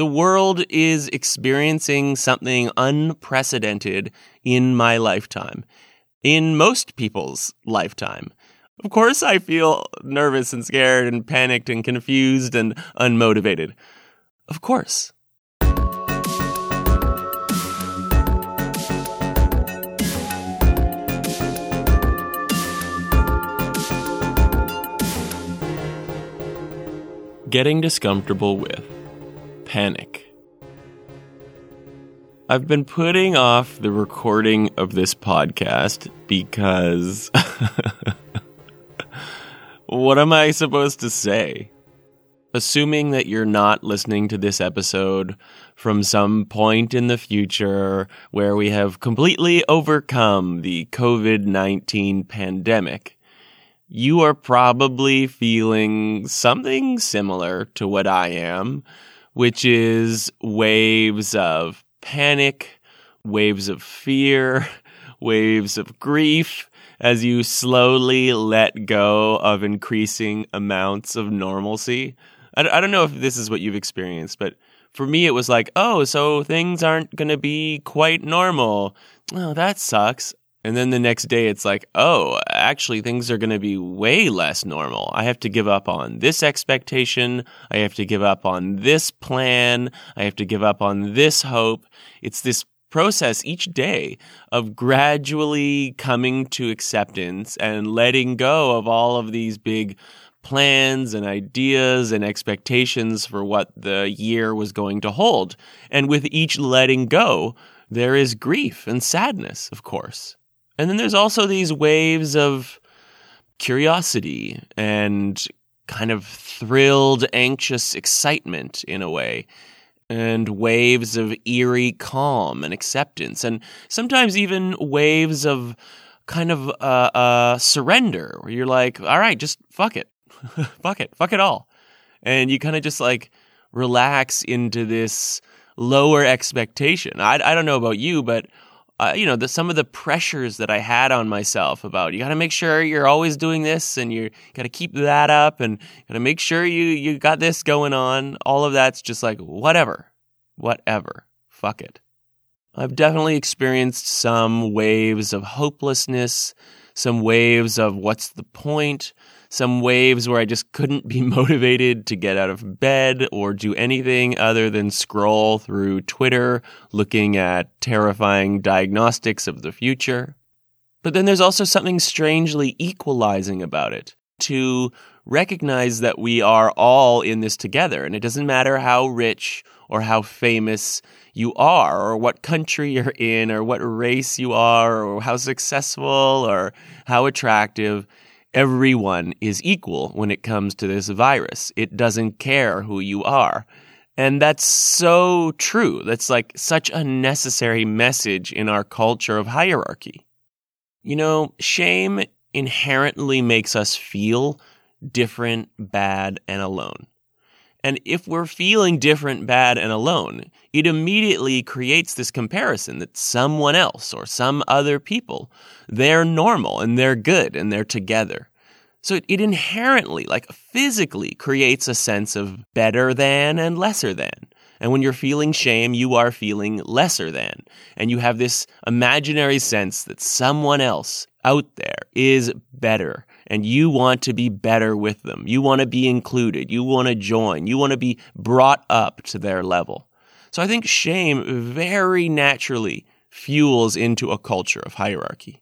The world is experiencing something unprecedented in my lifetime, in most people's lifetime. Of course, I feel nervous and scared and panicked and confused and unmotivated. Of course. Getting discomfortable with panic. I've been putting off the recording of this podcast because what am I supposed to say? Assuming that you're not listening to this episode from some point in the future where we have completely overcome the COVID 19 pandemic, you are probably feeling something similar to what I am, which is waves of panic, waves of fear, waves of grief as you slowly let go of increasing amounts of normalcy. I, I don't know if this is what you've experienced, but for me, it was like, oh, so things aren't going to be quite normal. Oh, that sucks. And then the next day, it's like, oh, actually, things are going to be way less normal. I have to give up on this expectation. I have to give up on this plan. I have to give up on this hope. It's this process each day of gradually coming to acceptance and letting go of all of these big plans and ideas and expectations for what the year was going to hold. And with each letting go, there is grief and sadness, of course. And then there's also these waves of curiosity and kind of thrilled, anxious excitement in a way, and waves of eerie calm and acceptance, and sometimes even waves of kind of uh, uh, surrender, where you're like, all right, just fuck it, fuck it, fuck it all. And you kind of just like relax into this lower expectation. I, I don't know about you, but uh, you know, the, some of the pressures that I had on myself about you got to make sure you're always doing this and you got to keep that up and got to make sure you, you got this going on. All of that's just like, whatever, whatever, fuck it. I've definitely experienced some waves of hopelessness, some waves of what's the point, some waves where I just couldn't be motivated to get out of bed or do anything other than scroll through Twitter looking at terrifying diagnostics of the future. But then there's also something strangely equalizing about it to recognize that we are all in this together. And it doesn't matter how rich or how famous you are, or what country you're in, or what race you are, or how successful or how attractive everyone is equal when it comes to this virus. It doesn't care who you are. And that's so true. That's like such a necessary message in our culture of hierarchy. You know, shame inherently makes us feel different, bad, and alone. And if we're feeling different, bad, and alone, it immediately creates this comparison that someone else or some other people, they're normal and they're good and they're together. So it, inherently, like physically, creates a sense of better than and lesser than. And when you're feeling shame, you are feeling lesser than. And you have this imaginary sense that someone else out there is better and you want to be better with them. You want to be included. You want to join. You want to be brought up to their level. So I think shame very naturally fuels into a culture of hierarchy.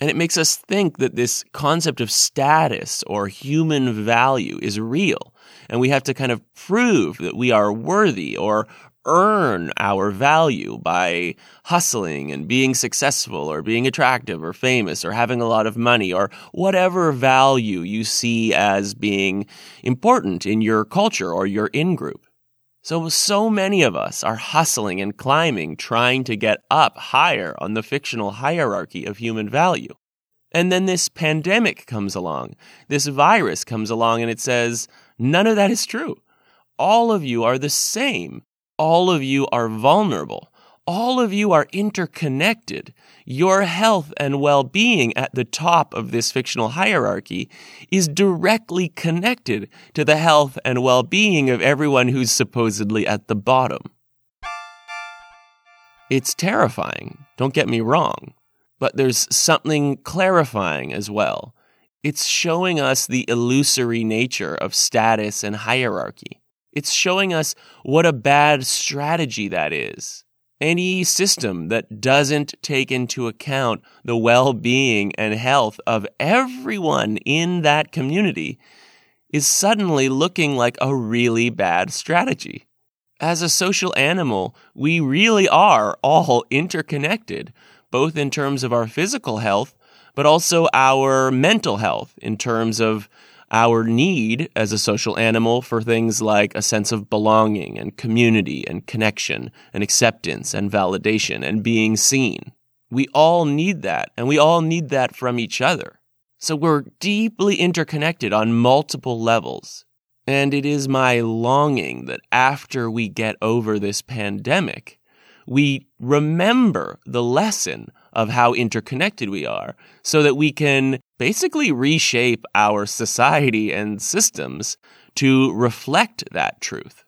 And it makes us think that this concept of status or human value is real. And we have to kind of prove that we are worthy or earn our value by hustling and being successful or being attractive or famous or having a lot of money or whatever value you see as being important in your culture or your in group. So, so many of us are hustling and climbing, trying to get up higher on the fictional hierarchy of human value. And then this pandemic comes along, this virus comes along, and it says, none of that is true. All of you are the same all of you are vulnerable. All of you are interconnected. Your health and well-being at the top of this fictional hierarchy is directly connected to the health and well-being of everyone who's supposedly at the bottom. It's terrifying, don't get me wrong, but there's something clarifying as well. It's showing us the illusory nature of status and hierarchy. It's showing us what a bad strategy that is. Any system that doesn't take into account the well being and health of everyone in that community is suddenly looking like a really bad strategy. As a social animal, we really are all interconnected, both in terms of our physical health, but also our mental health in terms of our need as a social animal for things like a sense of belonging and community and connection and acceptance and validation and being seen. We all need that, and we all need that from each other. So we're deeply interconnected on multiple levels. And it is my longing that after we get over this pandemic, we remember the lesson of how interconnected we are so that we can basically reshape our society and systems to reflect that truth.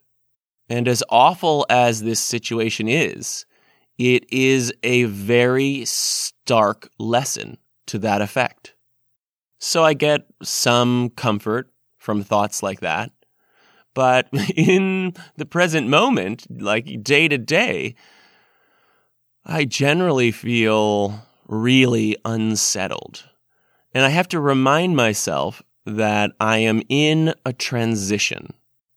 And as awful as this situation is, it is a very stark lesson to that effect. So I get some comfort from thoughts like that. But in the present moment, like day to day, I generally feel really unsettled. And I have to remind myself that I am in a transition.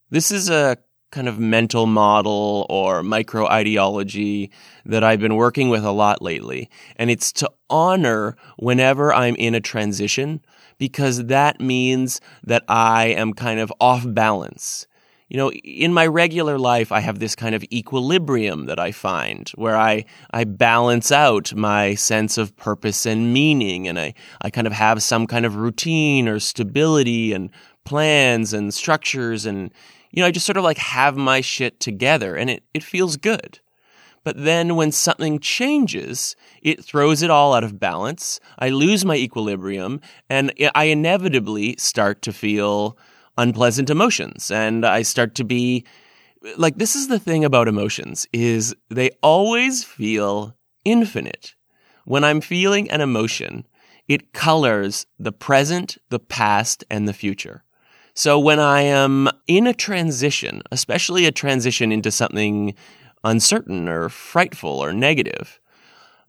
This is a kind of mental model or micro ideology that I've been working with a lot lately. And it's to honor whenever I'm in a transition because that means that I am kind of off balance you know, in my regular life, I have this kind of equilibrium that I find where I, I balance out my sense of purpose and meaning. And I, I kind of have some kind of routine or stability and plans and structures. And, you know, I just sort of like have my shit together and it, it feels good. But then when something changes, it throws it all out of balance. I lose my equilibrium and I inevitably start to feel unpleasant emotions and I start to be like this is the thing about emotions is they always feel infinite. When I'm feeling an emotion, it colors the present, the past, and the future. So when I am in a transition, especially a transition into something uncertain or frightful or negative,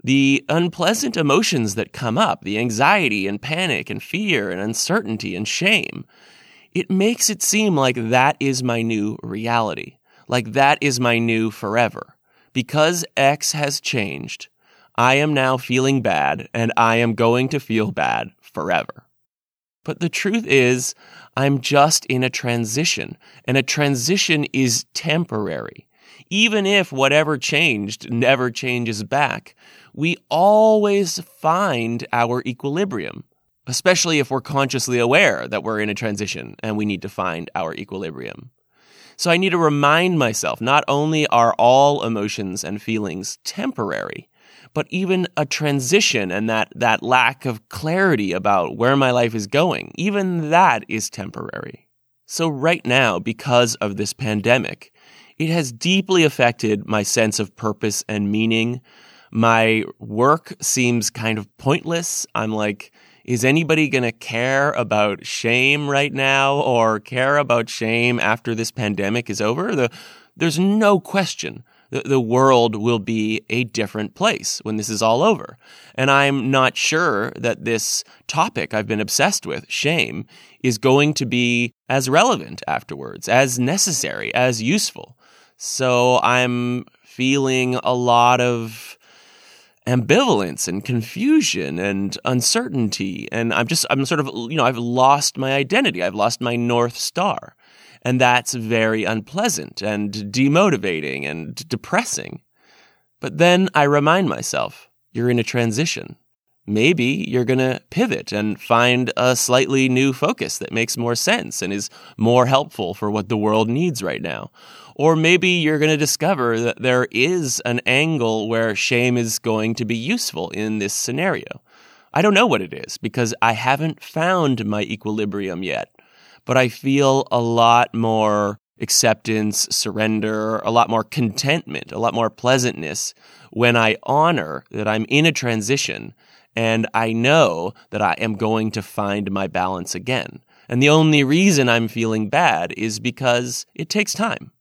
the unpleasant emotions that come up, the anxiety and panic and fear and uncertainty and shame, it makes it seem like that is my new reality, like that is my new forever. Because X has changed, I am now feeling bad and I am going to feel bad forever. But the truth is, I'm just in a transition, and a transition is temporary. Even if whatever changed never changes back, we always find our equilibrium especially if we're consciously aware that we're in a transition and we need to find our equilibrium. So I need to remind myself not only are all emotions and feelings temporary, but even a transition and that, that lack of clarity about where my life is going, even that is temporary. So right now, because of this pandemic, it has deeply affected my sense of purpose and meaning. My work seems kind of pointless. I'm like, is anybody going to care about shame right now or care about shame after this pandemic is over? The, there's no question the, the world will be a different place when this is all over. And I'm not sure that this topic I've been obsessed with, shame, is going to be as relevant afterwards, as necessary, as useful. So I'm feeling a lot of ambivalence and confusion and uncertainty. And I'm just, I'm sort of, you know, I've lost my identity. I've lost my North Star. And that's very unpleasant and demotivating and depressing. But then I remind myself, you're in a transition. Maybe you're going to pivot and find a slightly new focus that makes more sense and is more helpful for what the world needs right now. Or maybe you're going to discover that there is an angle where shame is going to be useful in this scenario. I don't know what it is because I haven't found my equilibrium yet, but I feel a lot more acceptance, surrender, a lot more contentment, a lot more pleasantness when I honor that I'm in a transition and I know that I am going to find my balance again. And the only reason I'm feeling bad is because it takes time.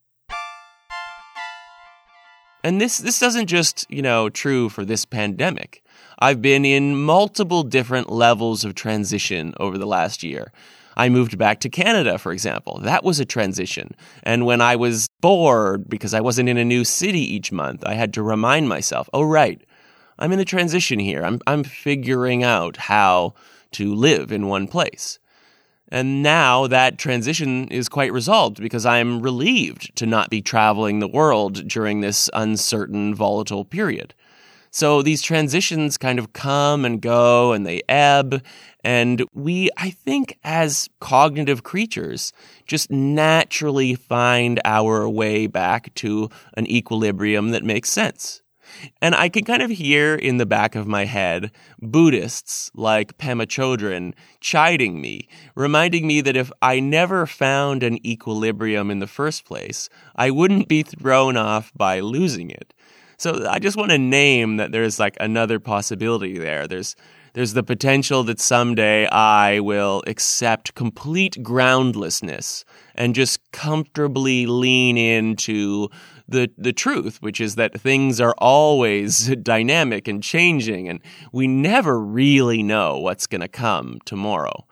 And this this doesn't just, you know, true for this pandemic. I've been in multiple different levels of transition over the last year. I moved back to Canada, for example. That was a transition. And when I was bored because I wasn't in a new city each month, I had to remind myself, oh, right, I'm in a transition here. I'm, I'm figuring out how to live in one place. And now that transition is quite resolved because I'm relieved to not be traveling the world during this uncertain, volatile period. So these transitions kind of come and go and they ebb. And we, I think, as cognitive creatures, just naturally find our way back to an equilibrium that makes sense. And I can kind of hear in the back of my head Buddhists like Pema Chodron chiding me, reminding me that if I never found an equilibrium in the first place, I wouldn't be thrown off by losing it. So I just want to name that there's like another possibility there. There's there's the potential that someday I will accept complete groundlessness and just comfortably lean into the the truth, which is that things are always dynamic and changing, and we never really know what's going to come tomorrow.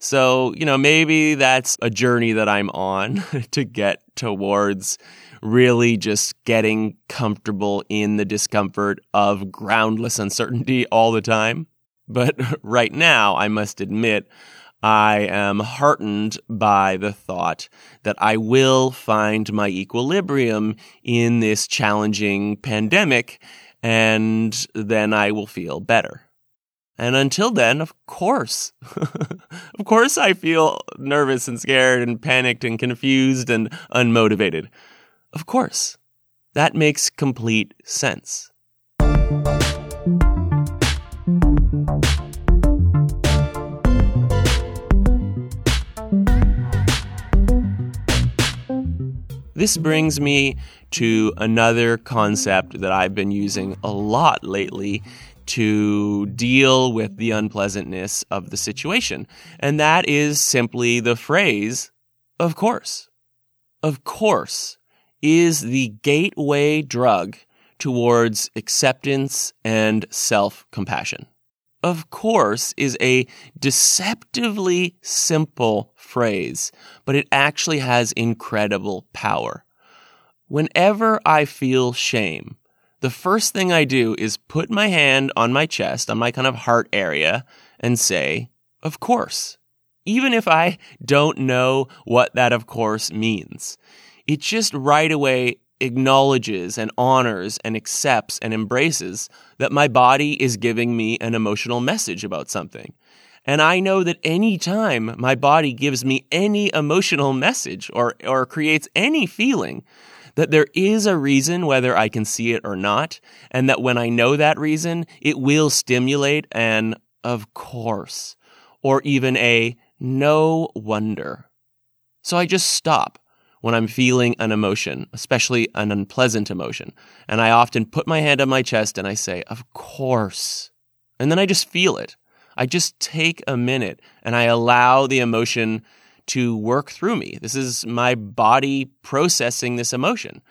So, you know, maybe that's a journey that I'm on to get towards really just getting comfortable in the discomfort of groundless uncertainty all the time. But right now, I must admit, I am heartened by the thought that I will find my equilibrium in this challenging pandemic, and then I will feel better. And until then, of course, of course, I feel nervous and scared and panicked and confused and unmotivated. Of course, that makes complete sense. This brings me to another concept that I've been using a lot lately to deal with the unpleasantness of the situation. And that is simply the phrase, of course. Of course is the gateway drug towards acceptance and self compassion. Of course is a deceptively simple phrase, but it actually has incredible power. Whenever I feel shame, the first thing I do is put my hand on my chest, on my kind of heart area, and say, Of course. Even if I don't know what that of course means. It just right away acknowledges and honors and accepts and embraces that my body is giving me an emotional message about something. And I know that anytime my body gives me any emotional message or, or creates any feeling, that there is a reason whether I can see it or not, and that when I know that reason, it will stimulate an of course, or even a no wonder. So I just stop when I'm feeling an emotion, especially an unpleasant emotion. And I often put my hand on my chest and I say, Of course. And then I just feel it. I just take a minute and I allow the emotion to work through me. This is my body processing this emotion.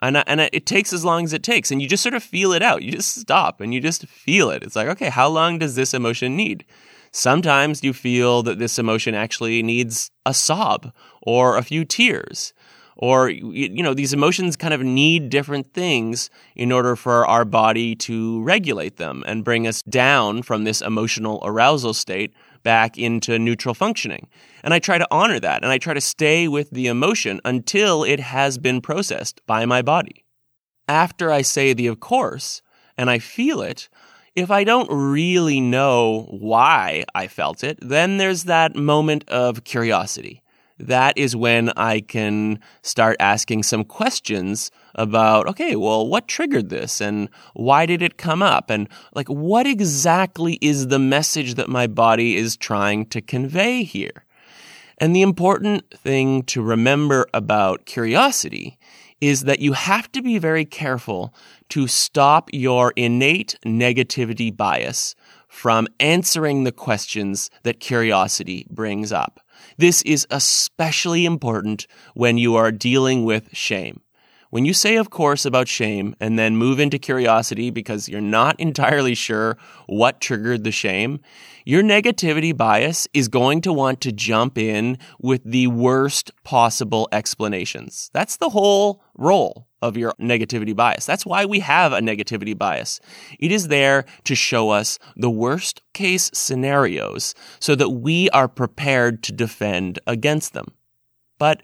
And, I, and it takes as long as it takes. And you just sort of feel it out. You just stop and you just feel it. It's like, okay, how long does this emotion need? Sometimes you feel that this emotion actually needs a sob or a few tears. Or, you know, these emotions kind of need different things in order for our body to regulate them and bring us down from this emotional arousal state back into neutral functioning. And I try to honor that and I try to stay with the emotion until it has been processed by my body. After I say the of course and I feel it, if I don't really know why I felt it, then there's that moment of curiosity. that is when I can start asking some questions about, okay, well, what triggered this and why did it come up? And like, what exactly is the message that my body is trying to convey here? And the important thing to remember about curiosity is that you have to be very careful to stop your innate negativity bias from answering the questions that curiosity brings up. This is especially important when you are dealing with shame. When you say, of course, about shame and then move into curiosity because you're not entirely sure what triggered the shame, your negativity bias is going to want to jump in with the worst possible explanations. That's the whole role of your negativity bias. That's why we have a negativity bias. It is there to show us the worst case scenarios so that we are prepared to defend against them. But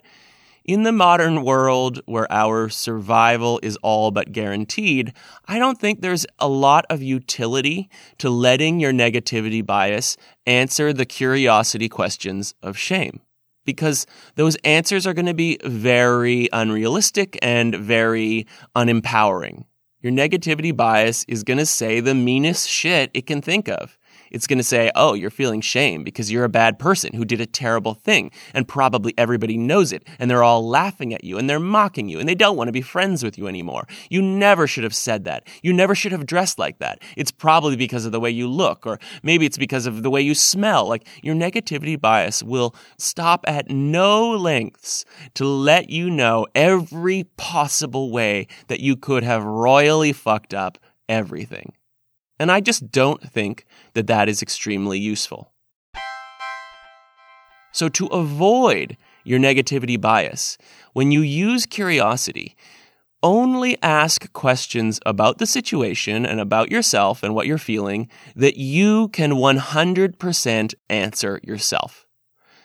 in the modern world where our survival is all but guaranteed, I don't think there's a lot of utility to letting your negativity bias answer the curiosity questions of shame. Because those answers are going to be very unrealistic and very unempowering. Your negativity bias is going to say the meanest shit it can think of. It's going to say, oh, you're feeling shame because you're a bad person who did a terrible thing. And probably everybody knows it. And they're all laughing at you and they're mocking you and they don't want to be friends with you anymore. You never should have said that. You never should have dressed like that. It's probably because of the way you look, or maybe it's because of the way you smell. Like your negativity bias will stop at no lengths to let you know every possible way that you could have royally fucked up everything. And I just don't think that that is extremely useful. So, to avoid your negativity bias, when you use curiosity, only ask questions about the situation and about yourself and what you're feeling that you can 100% answer yourself.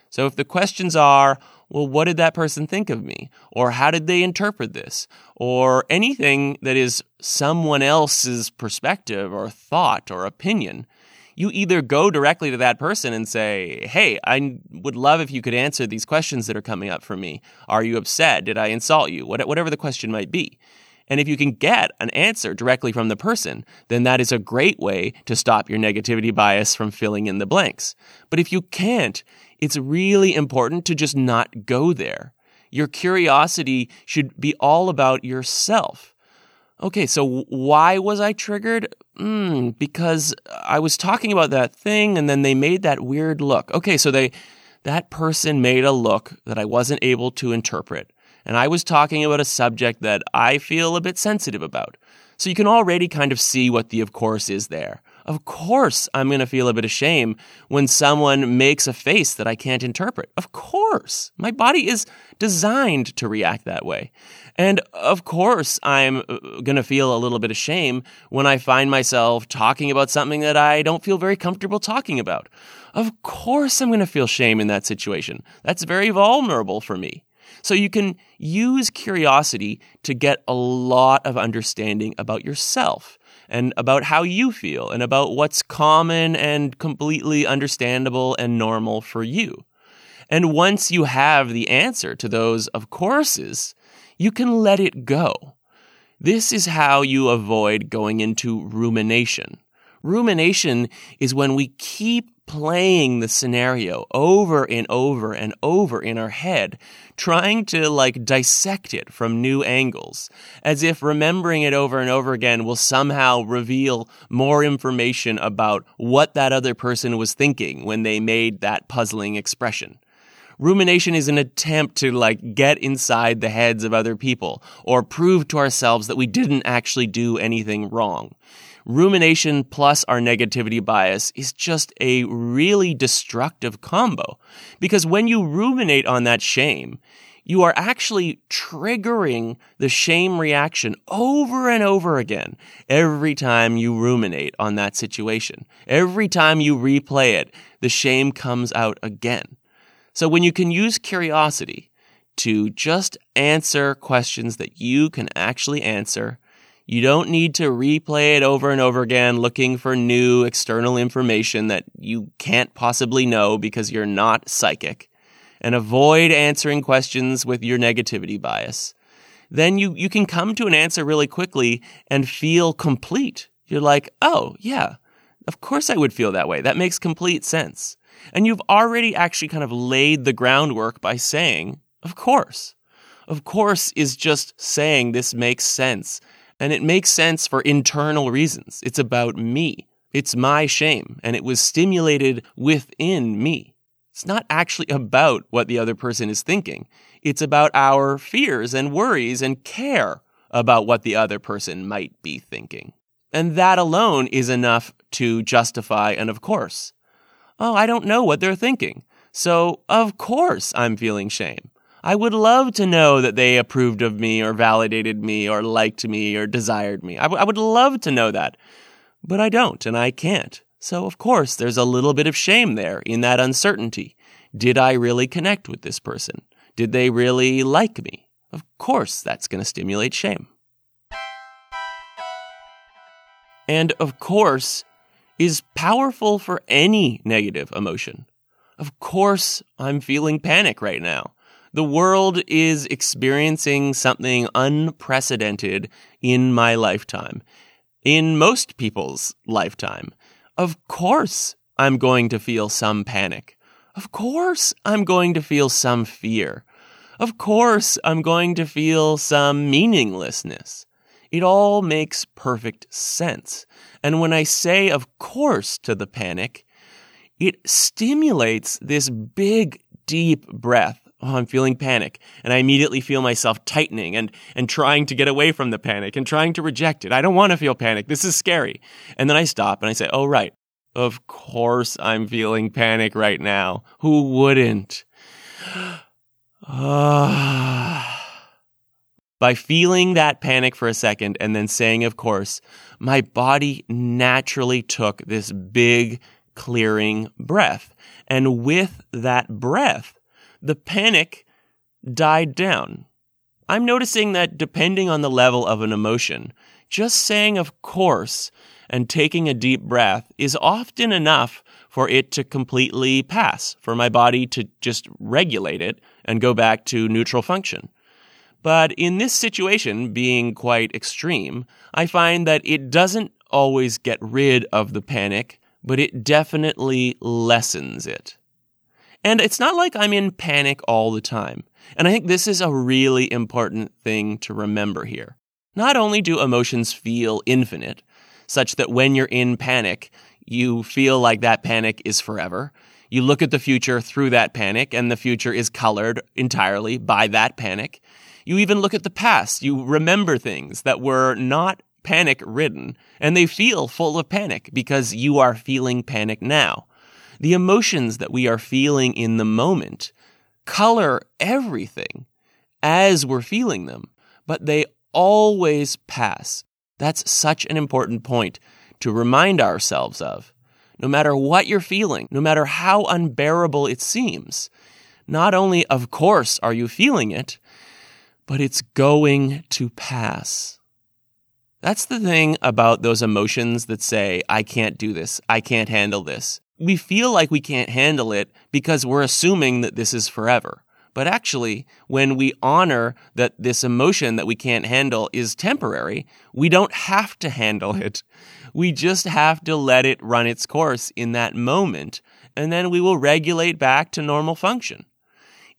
So, if the questions are, well, what did that person think of me? Or how did they interpret this? Or anything that is someone else's perspective or thought or opinion. You either go directly to that person and say, Hey, I would love if you could answer these questions that are coming up for me. Are you upset? Did I insult you? Whatever the question might be. And if you can get an answer directly from the person, then that is a great way to stop your negativity bias from filling in the blanks. But if you can't, it's really important to just not go there. Your curiosity should be all about yourself. Okay, so why was I triggered? Mm, because I was talking about that thing and then they made that weird look. Okay, so they that person made a look that I wasn't able to interpret. And I was talking about a subject that I feel a bit sensitive about. So you can already kind of see what the of course is there. Of course, I'm going to feel a bit of shame when someone makes a face that I can't interpret. Of course, my body is designed to react that way. And of course, I'm uh, going to feel a little bit of shame when I find myself talking about something that I don't feel very comfortable talking about. Of course, I'm going to feel shame in that situation. That's very vulnerable for me. So you can use curiosity to get a lot of understanding about yourself and about how you feel and about what's common and completely understandable and normal for you. And once you have the answer to those of courses, you can let it go. This is how you avoid going into rumination. Rumination is when we keep playing the scenario over and over and over in our head, trying to like dissect it from new angles, as if remembering it over and over again will somehow reveal more information about what that other person was thinking when they made that puzzling expression. Rumination is an attempt to like get inside the heads of other people or prove to ourselves that we didn't actually do anything wrong rumination plus our negativity bias is just a really destructive combo. Because when you ruminate on that shame, you are actually triggering the shame reaction over and over again every time you ruminate on that situation. Every time you replay it, the shame comes out again. So when you can use curiosity to just answer questions that you can actually answer you don't need to replay it over and over again looking for new external information that you can't possibly know because you're not psychic. and avoid answering questions with your negativity bias, then you, you can come to an answer really quickly and feel complete. You're like, oh, yeah, of course I would feel that way. That makes complete sense. And you've already actually kind of laid the groundwork by saying, of course. Of course is just saying this makes sense. And it makes sense for internal reasons. It's about me. It's my shame. And it was stimulated within me. It's not actually about what the other person is thinking. It's about our fears and worries and care about what the other person might be thinking. And that alone is enough to justify and of course. Oh, I don't know what they're thinking. So, of course, I'm feeling shame. I would love to know that they approved of me or validated me or liked me or desired me. I, w- I would love to know that. But I don't and I can't. So, of course, there's a little bit of shame there in that uncertainty. Did I really connect with this person? Did they really like me? Of course, that's going to stimulate shame. And of course, is powerful for any negative emotion. Of course, I'm feeling panic right now. The world is experiencing something unprecedented in my lifetime, in most people's lifetime. Of course, I'm going to feel some panic. Of course, I'm going to feel some fear. Of course, I'm going to feel some meaninglessness. It all makes perfect sense. And when I say, of course, to the panic, it stimulates this big, deep breath oh, I'm feeling panic. And I immediately feel myself tightening and, and trying to get away from the panic and trying to reject it. I don't want to feel panic. This is scary. And then I stop and I say, oh, right. Of course I'm feeling panic right now. Who wouldn't? By feeling that panic for a second and then saying, of course, my body naturally took this big clearing breath. And with that breath, the panic died down. I'm noticing that depending on the level of an emotion, just saying of course and taking a deep breath is often enough for it to completely pass, for my body to just regulate it and go back to neutral function. But in this situation, being quite extreme, I find that it doesn't always get rid of the panic, but it definitely lessens it. And it's not like I'm in panic all the time. And I think this is a really important thing to remember here. Not only do emotions feel infinite, such that when you're in panic, you feel like that panic is forever. You look at the future through that panic, and the future is colored entirely by that panic. You even look at the past. You remember things that were not panic ridden, and they feel full of panic because you are feeling panic now. The emotions that we are feeling in the moment color everything as we're feeling them, but they always pass. That's such an important point to remind ourselves of. No matter what you're feeling, no matter how unbearable it seems, not only, of course, are you feeling it, but it's going to pass. That's the thing about those emotions that say, I can't do this, I can't handle this we feel like we can't handle it because we're assuming that this is forever. But actually, when we honor that this emotion that we can't handle is temporary, we don't have to handle it. We just have to let it run its course in that moment, and then we will regulate back to normal function.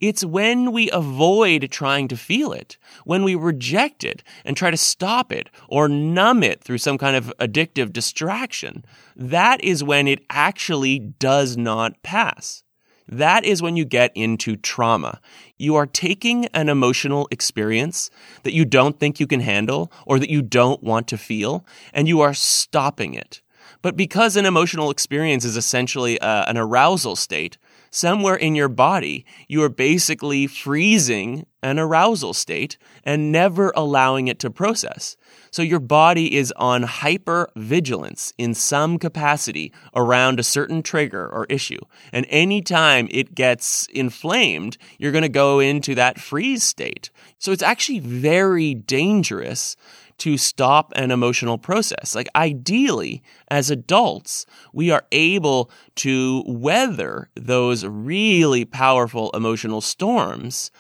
It's when we avoid trying to feel it, when we reject it and try to stop it or numb it through some kind of addictive distraction, that is when it actually does not pass. That is when you get into trauma. You are taking an emotional experience that you don't think you can handle or that you don't want to feel, and you are stopping it. But because an emotional experience is essentially uh, an arousal state, somewhere in your body, you are basically freezing an arousal state and never allowing it to process. So your body is on hyper vigilance in some capacity around a certain trigger or issue. And anytime it gets inflamed, you're going to go into that freeze state. So it's actually very dangerous to stop an emotional process. Like ideally, as adults, we are able to weather those really powerful emotional storms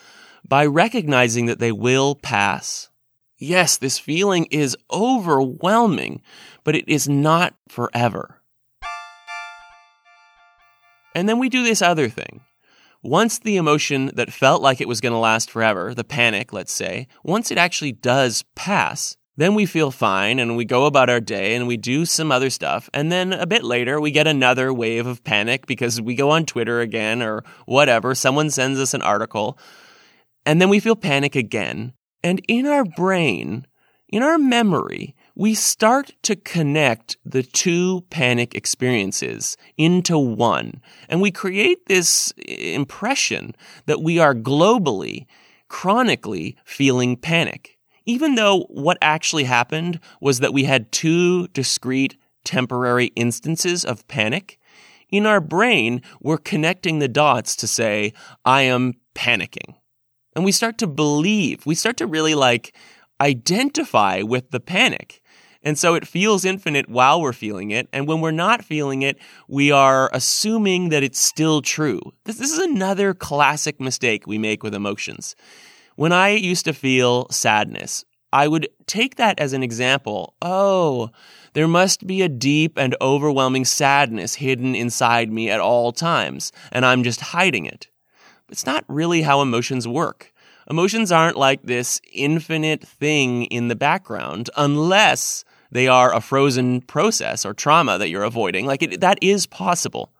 by recognizing that they will pass. Yes, this feeling is overwhelming, but it is not forever. And then we do this other thing. Once the emotion that felt like it was going to last forever, the panic, let's say, once it actually does pass, then we feel fine and we go about our day and we do some other stuff. And then a bit later, we get another wave of panic because we go on Twitter again or whatever. Someone sends us an article. And then we feel panic again. And in our brain, in our memory, we start to connect the two panic experiences into one. And we create this impression that we are globally, chronically feeling panic even though what actually happened was that we had two discrete temporary instances of panic, in our brain, we're connecting the dots to say, I am panicking. And we start to believe, we start to really like identify with the panic. And so it feels infinite while we're feeling it. And when we're not feeling it, we are assuming that it's still true. This, this is another classic mistake we make with emotions. When I used to feel sadness, I would take that as an example. Oh, there must be a deep and overwhelming sadness hidden inside me at all times, and I'm just hiding it. It's not really how emotions work. Emotions aren't like this infinite thing in the background unless they are a frozen process or trauma that you're avoiding. Like it, that is possible.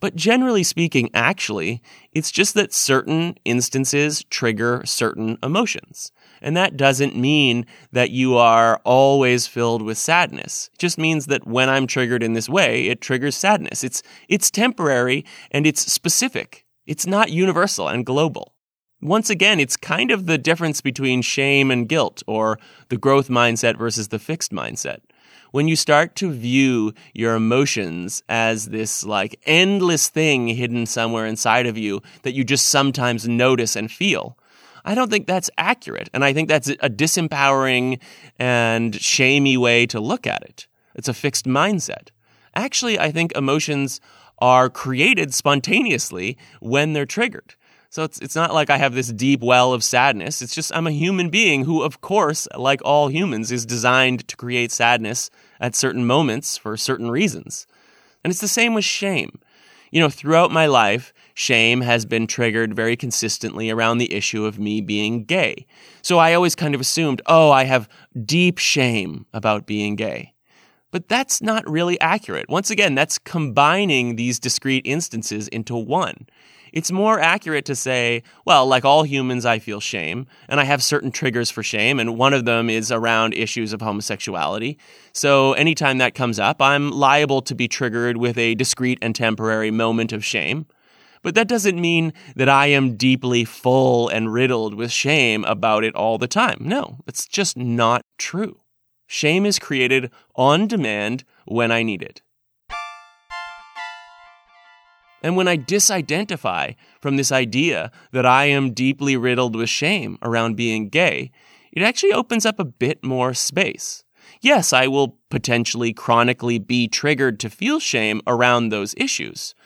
But generally speaking, actually, it's just that certain instances trigger certain emotions. And that doesn't mean that you are always filled with sadness. It just means that when I'm triggered in this way, it triggers sadness. It's, it's temporary and it's specific. It's not universal and global. Once again, it's kind of the difference between shame and guilt or the growth mindset versus the fixed mindset when you start to view your emotions as this like endless thing hidden somewhere inside of you that you just sometimes notice and feel, I don't think that's accurate. And I think that's a disempowering and shamey way to look at it. It's a fixed mindset. Actually, I think emotions are created spontaneously when they're triggered. So it's it's not like I have this deep well of sadness. It's just I'm a human being who of course, like all humans, is designed to create sadness at certain moments for certain reasons. And it's the same with shame. You know, throughout my life, shame has been triggered very consistently around the issue of me being gay. So I always kind of assumed, oh, I have deep shame about being gay. But that's not really accurate. Once again, that's combining these discrete instances into one. It's more accurate to say, well, like all humans, I feel shame, and I have certain triggers for shame, and one of them is around issues of homosexuality. So anytime that comes up, I'm liable to be triggered with a discrete and temporary moment of shame. But that doesn't mean that I am deeply full and riddled with shame about it all the time. No, it's just not true. Shame is created on demand when I need it. And when I disidentify from this idea that I am deeply riddled with shame around being gay, it actually opens up a bit more space. Yes, I will potentially chronically be triggered to feel shame around those issues.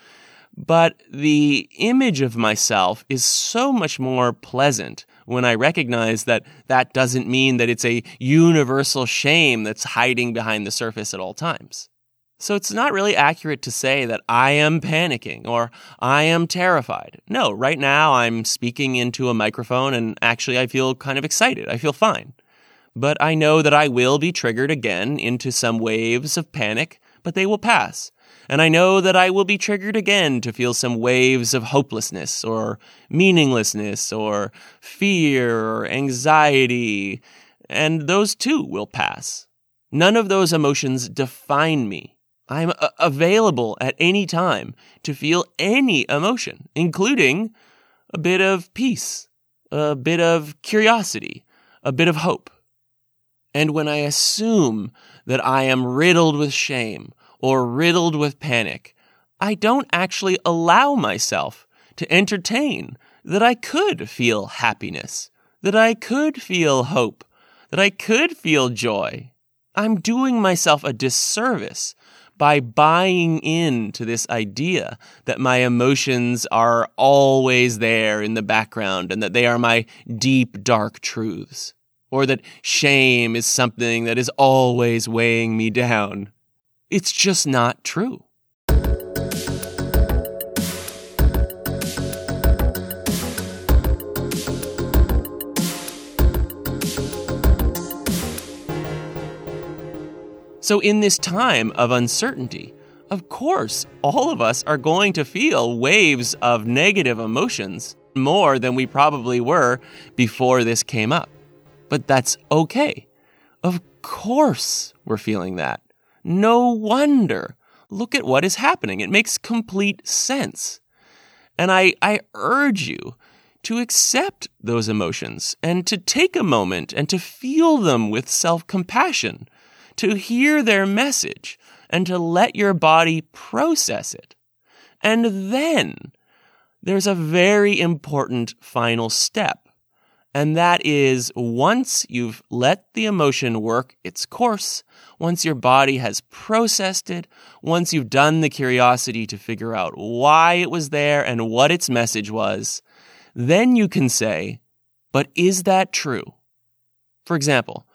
But the image of myself is so much more pleasant when I recognize that that doesn't mean that it's a universal shame that's hiding behind the surface at all times. So it's not really accurate to say that I am panicking or I am terrified. No, right now I'm speaking into a microphone and actually I feel kind of excited. I feel fine. But I know that I will be triggered again into some waves of panic, but they will pass. And I know that I will be triggered again to feel some waves of hopelessness or meaninglessness or fear or anxiety. And those too will pass. None of those emotions define me. I'm a- available at any time to feel any emotion, including a bit of peace a bit of curiosity, a bit of hope. And when I assume that I am riddled with shame or riddled with panic, I don't actually allow myself to entertain that I could feel happiness, that I could feel hope, that I could feel joy. I'm doing myself a disservice by buying into this idea that my emotions are always there in the background and that they are my deep, dark truths, or that shame is something that is always weighing me down. It's just not true. So, in this time of uncertainty, of course, all of us are going to feel waves of negative emotions more than we probably were before this came up. But that's okay. Of course, we're feeling that. No wonder. Look at what is happening. It makes complete sense. And I, I urge you to accept those emotions and to take a moment and to feel them with self compassion to hear their message and to let your body process it. And then there's a very important final step. And that is once you've let the emotion work its course, once your body has processed it, once you've done the curiosity to figure out why it was there and what its message was, then you can say, but is that true? For example,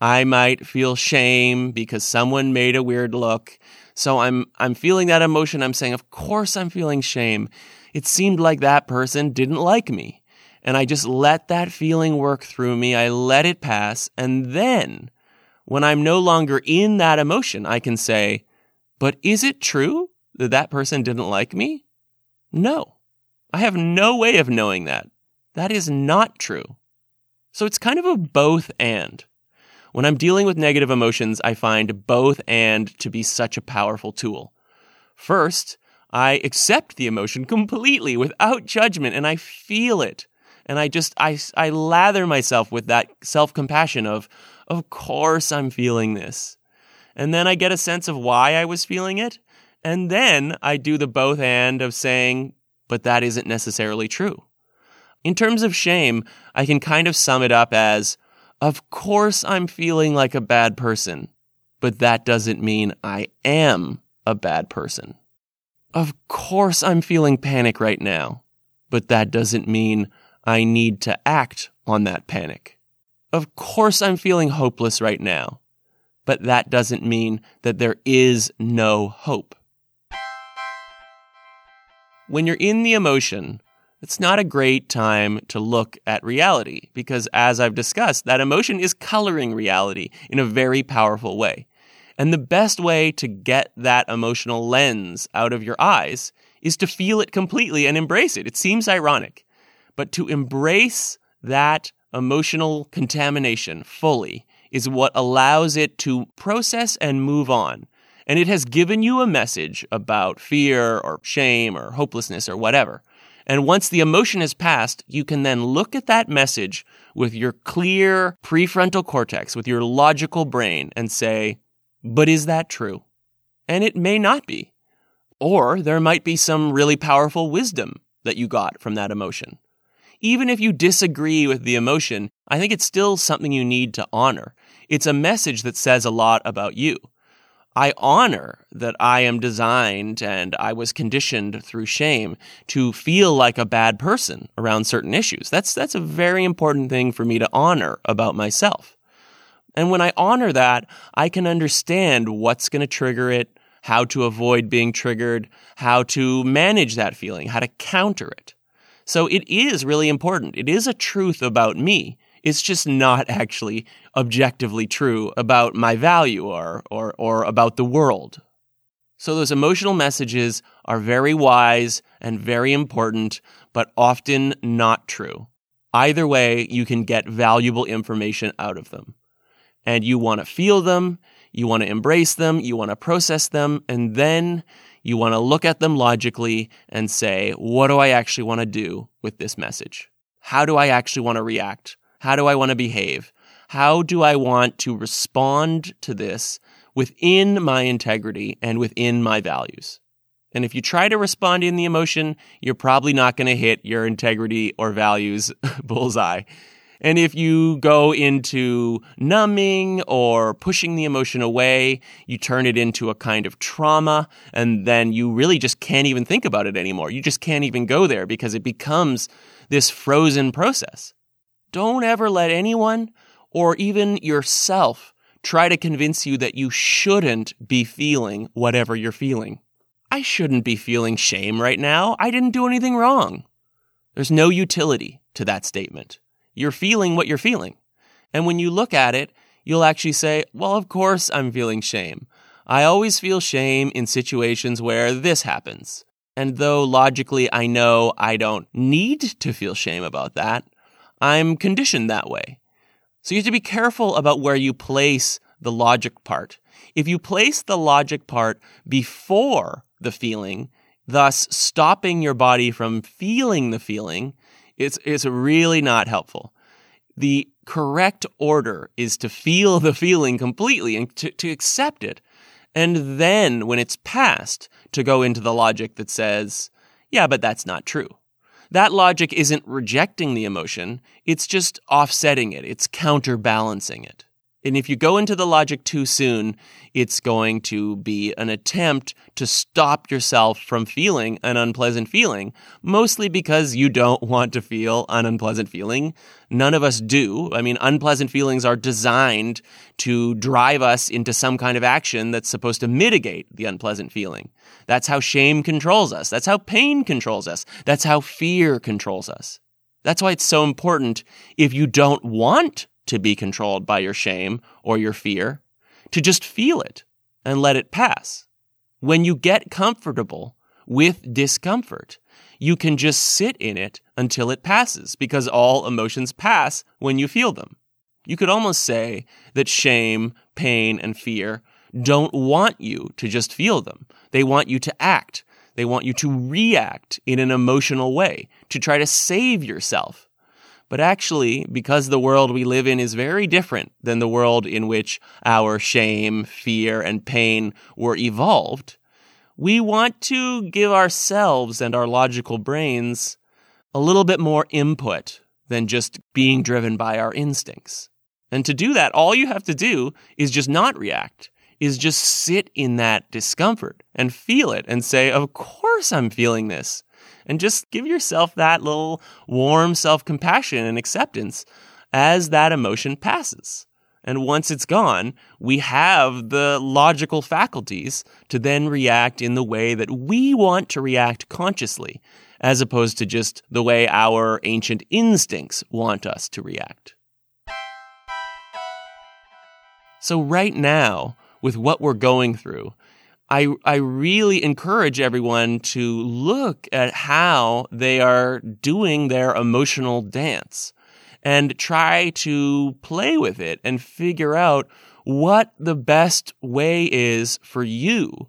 I might feel shame because someone made a weird look. So I'm, I'm feeling that emotion. I'm saying, of course I'm feeling shame. It seemed like that person didn't like me. And I just let that feeling work through me. I let it pass. And then when I'm no longer in that emotion, I can say, but is it true that that person didn't like me? No. I have no way of knowing that. That is not true. So it's kind of a both and. When I'm dealing with negative emotions, I find both and to be such a powerful tool. First, I accept the emotion completely without judgment and I feel it. And I just, I, I lather myself with that self compassion of, of course I'm feeling this. And then I get a sense of why I was feeling it. And then I do the both and of saying, but that isn't necessarily true. In terms of shame, I can kind of sum it up as of course, I'm feeling like a bad person, but that doesn't mean I am a bad person. Of course, I'm feeling panic right now, but that doesn't mean I need to act on that panic. Of course, I'm feeling hopeless right now, but that doesn't mean that there is no hope. When you're in the emotion, it's not a great time to look at reality because, as I've discussed, that emotion is coloring reality in a very powerful way. And the best way to get that emotional lens out of your eyes is to feel it completely and embrace it. It seems ironic, but to embrace that emotional contamination fully is what allows it to process and move on. And it has given you a message about fear or shame or hopelessness or whatever. And once the emotion has passed, you can then look at that message with your clear prefrontal cortex, with your logical brain, and say, but is that true? And it may not be. Or there might be some really powerful wisdom that you got from that emotion. Even if you disagree with the emotion, I think it's still something you need to honor. It's a message that says a lot about you. I honor that I am designed and I was conditioned through shame to feel like a bad person around certain issues. That's, that's a very important thing for me to honor about myself. And when I honor that, I can understand what's going to trigger it, how to avoid being triggered, how to manage that feeling, how to counter it. So it is really important. It is a truth about me it's just not actually objectively true about my value or, or, or about the world. So those emotional messages are very wise and very important, but often not true. Either way, you can get valuable information out of them. And you want to feel them, you want to embrace them, you want to process them, and then you want to look at them logically and say, what do I actually want to do with this message? How do I actually want to react? How do I want to behave? How do I want to respond to this within my integrity and within my values? And if you try to respond in the emotion, you're probably not going to hit your integrity or values bullseye. And if you go into numbing or pushing the emotion away, you turn it into a kind of trauma, and then you really just can't even think about it anymore. You just can't even go there because it becomes this frozen process. Don't ever let anyone or even yourself try to convince you that you shouldn't be feeling whatever you're feeling. I shouldn't be feeling shame right now. I didn't do anything wrong. There's no utility to that statement. You're feeling what you're feeling. And when you look at it, you'll actually say, well, of course I'm feeling shame. I always feel shame in situations where this happens. And though logically I know I don't need to feel shame about that, I'm conditioned that way. So you have to be careful about where you place the logic part. If you place the logic part before the feeling, thus stopping your body from feeling the feeling, it's, it's really not helpful. The correct order is to feel the feeling completely and to, to accept it. And then when it's past, to go into the logic that says, yeah, but that's not true. That logic isn't rejecting the emotion, it's just offsetting it, it's counterbalancing it. And if you go into the logic too soon, it's going to be an attempt to stop yourself from feeling an unpleasant feeling, mostly because you don't want to feel an unpleasant feeling. None of us do. I mean, unpleasant feelings are designed to drive us into some kind of action that's supposed to mitigate the unpleasant feeling. That's how shame controls us. That's how pain controls us. That's how fear controls us. That's why it's so important if you don't want to be controlled by your shame or your fear, to just feel it and let it pass. When you get comfortable with discomfort, you can just sit in it until it passes because all emotions pass when you feel them. You could almost say that shame, pain, and fear don't want you to just feel them. They want you to act. They want you to react in an emotional way to try to save yourself but actually, because the world we live in is very different than the world in which our shame, fear, and pain were evolved, we want to give ourselves and our logical brains a little bit more input than just being driven by our instincts. And to do that, all you have to do is just not react, is just sit in that discomfort and feel it and say, Of course I'm feeling this and just give yourself that little warm self compassion and acceptance as that emotion passes. And once it's gone, we have the logical faculties to then react in the way that we want to react consciously, as opposed to just the way our ancient instincts want us to react. So, right now, with what we're going through, I, I really encourage everyone to look at how they are doing their emotional dance and try to play with it and figure out what the best way is for you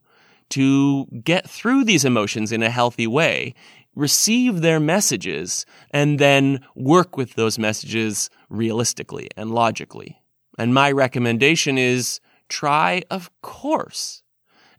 to get through these emotions in a healthy way, receive their messages, and then work with those messages realistically and logically. And my recommendation is try, of course,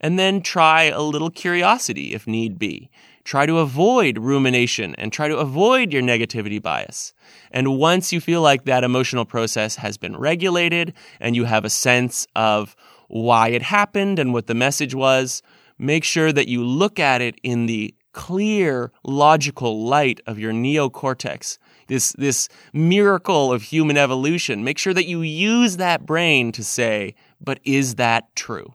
and then try a little curiosity if need be. Try to avoid rumination and try to avoid your negativity bias. And once you feel like that emotional process has been regulated and you have a sense of why it happened and what the message was, make sure that you look at it in the clear, logical light of your neocortex, this, this miracle of human evolution. Make sure that you use that brain to say, but is that true?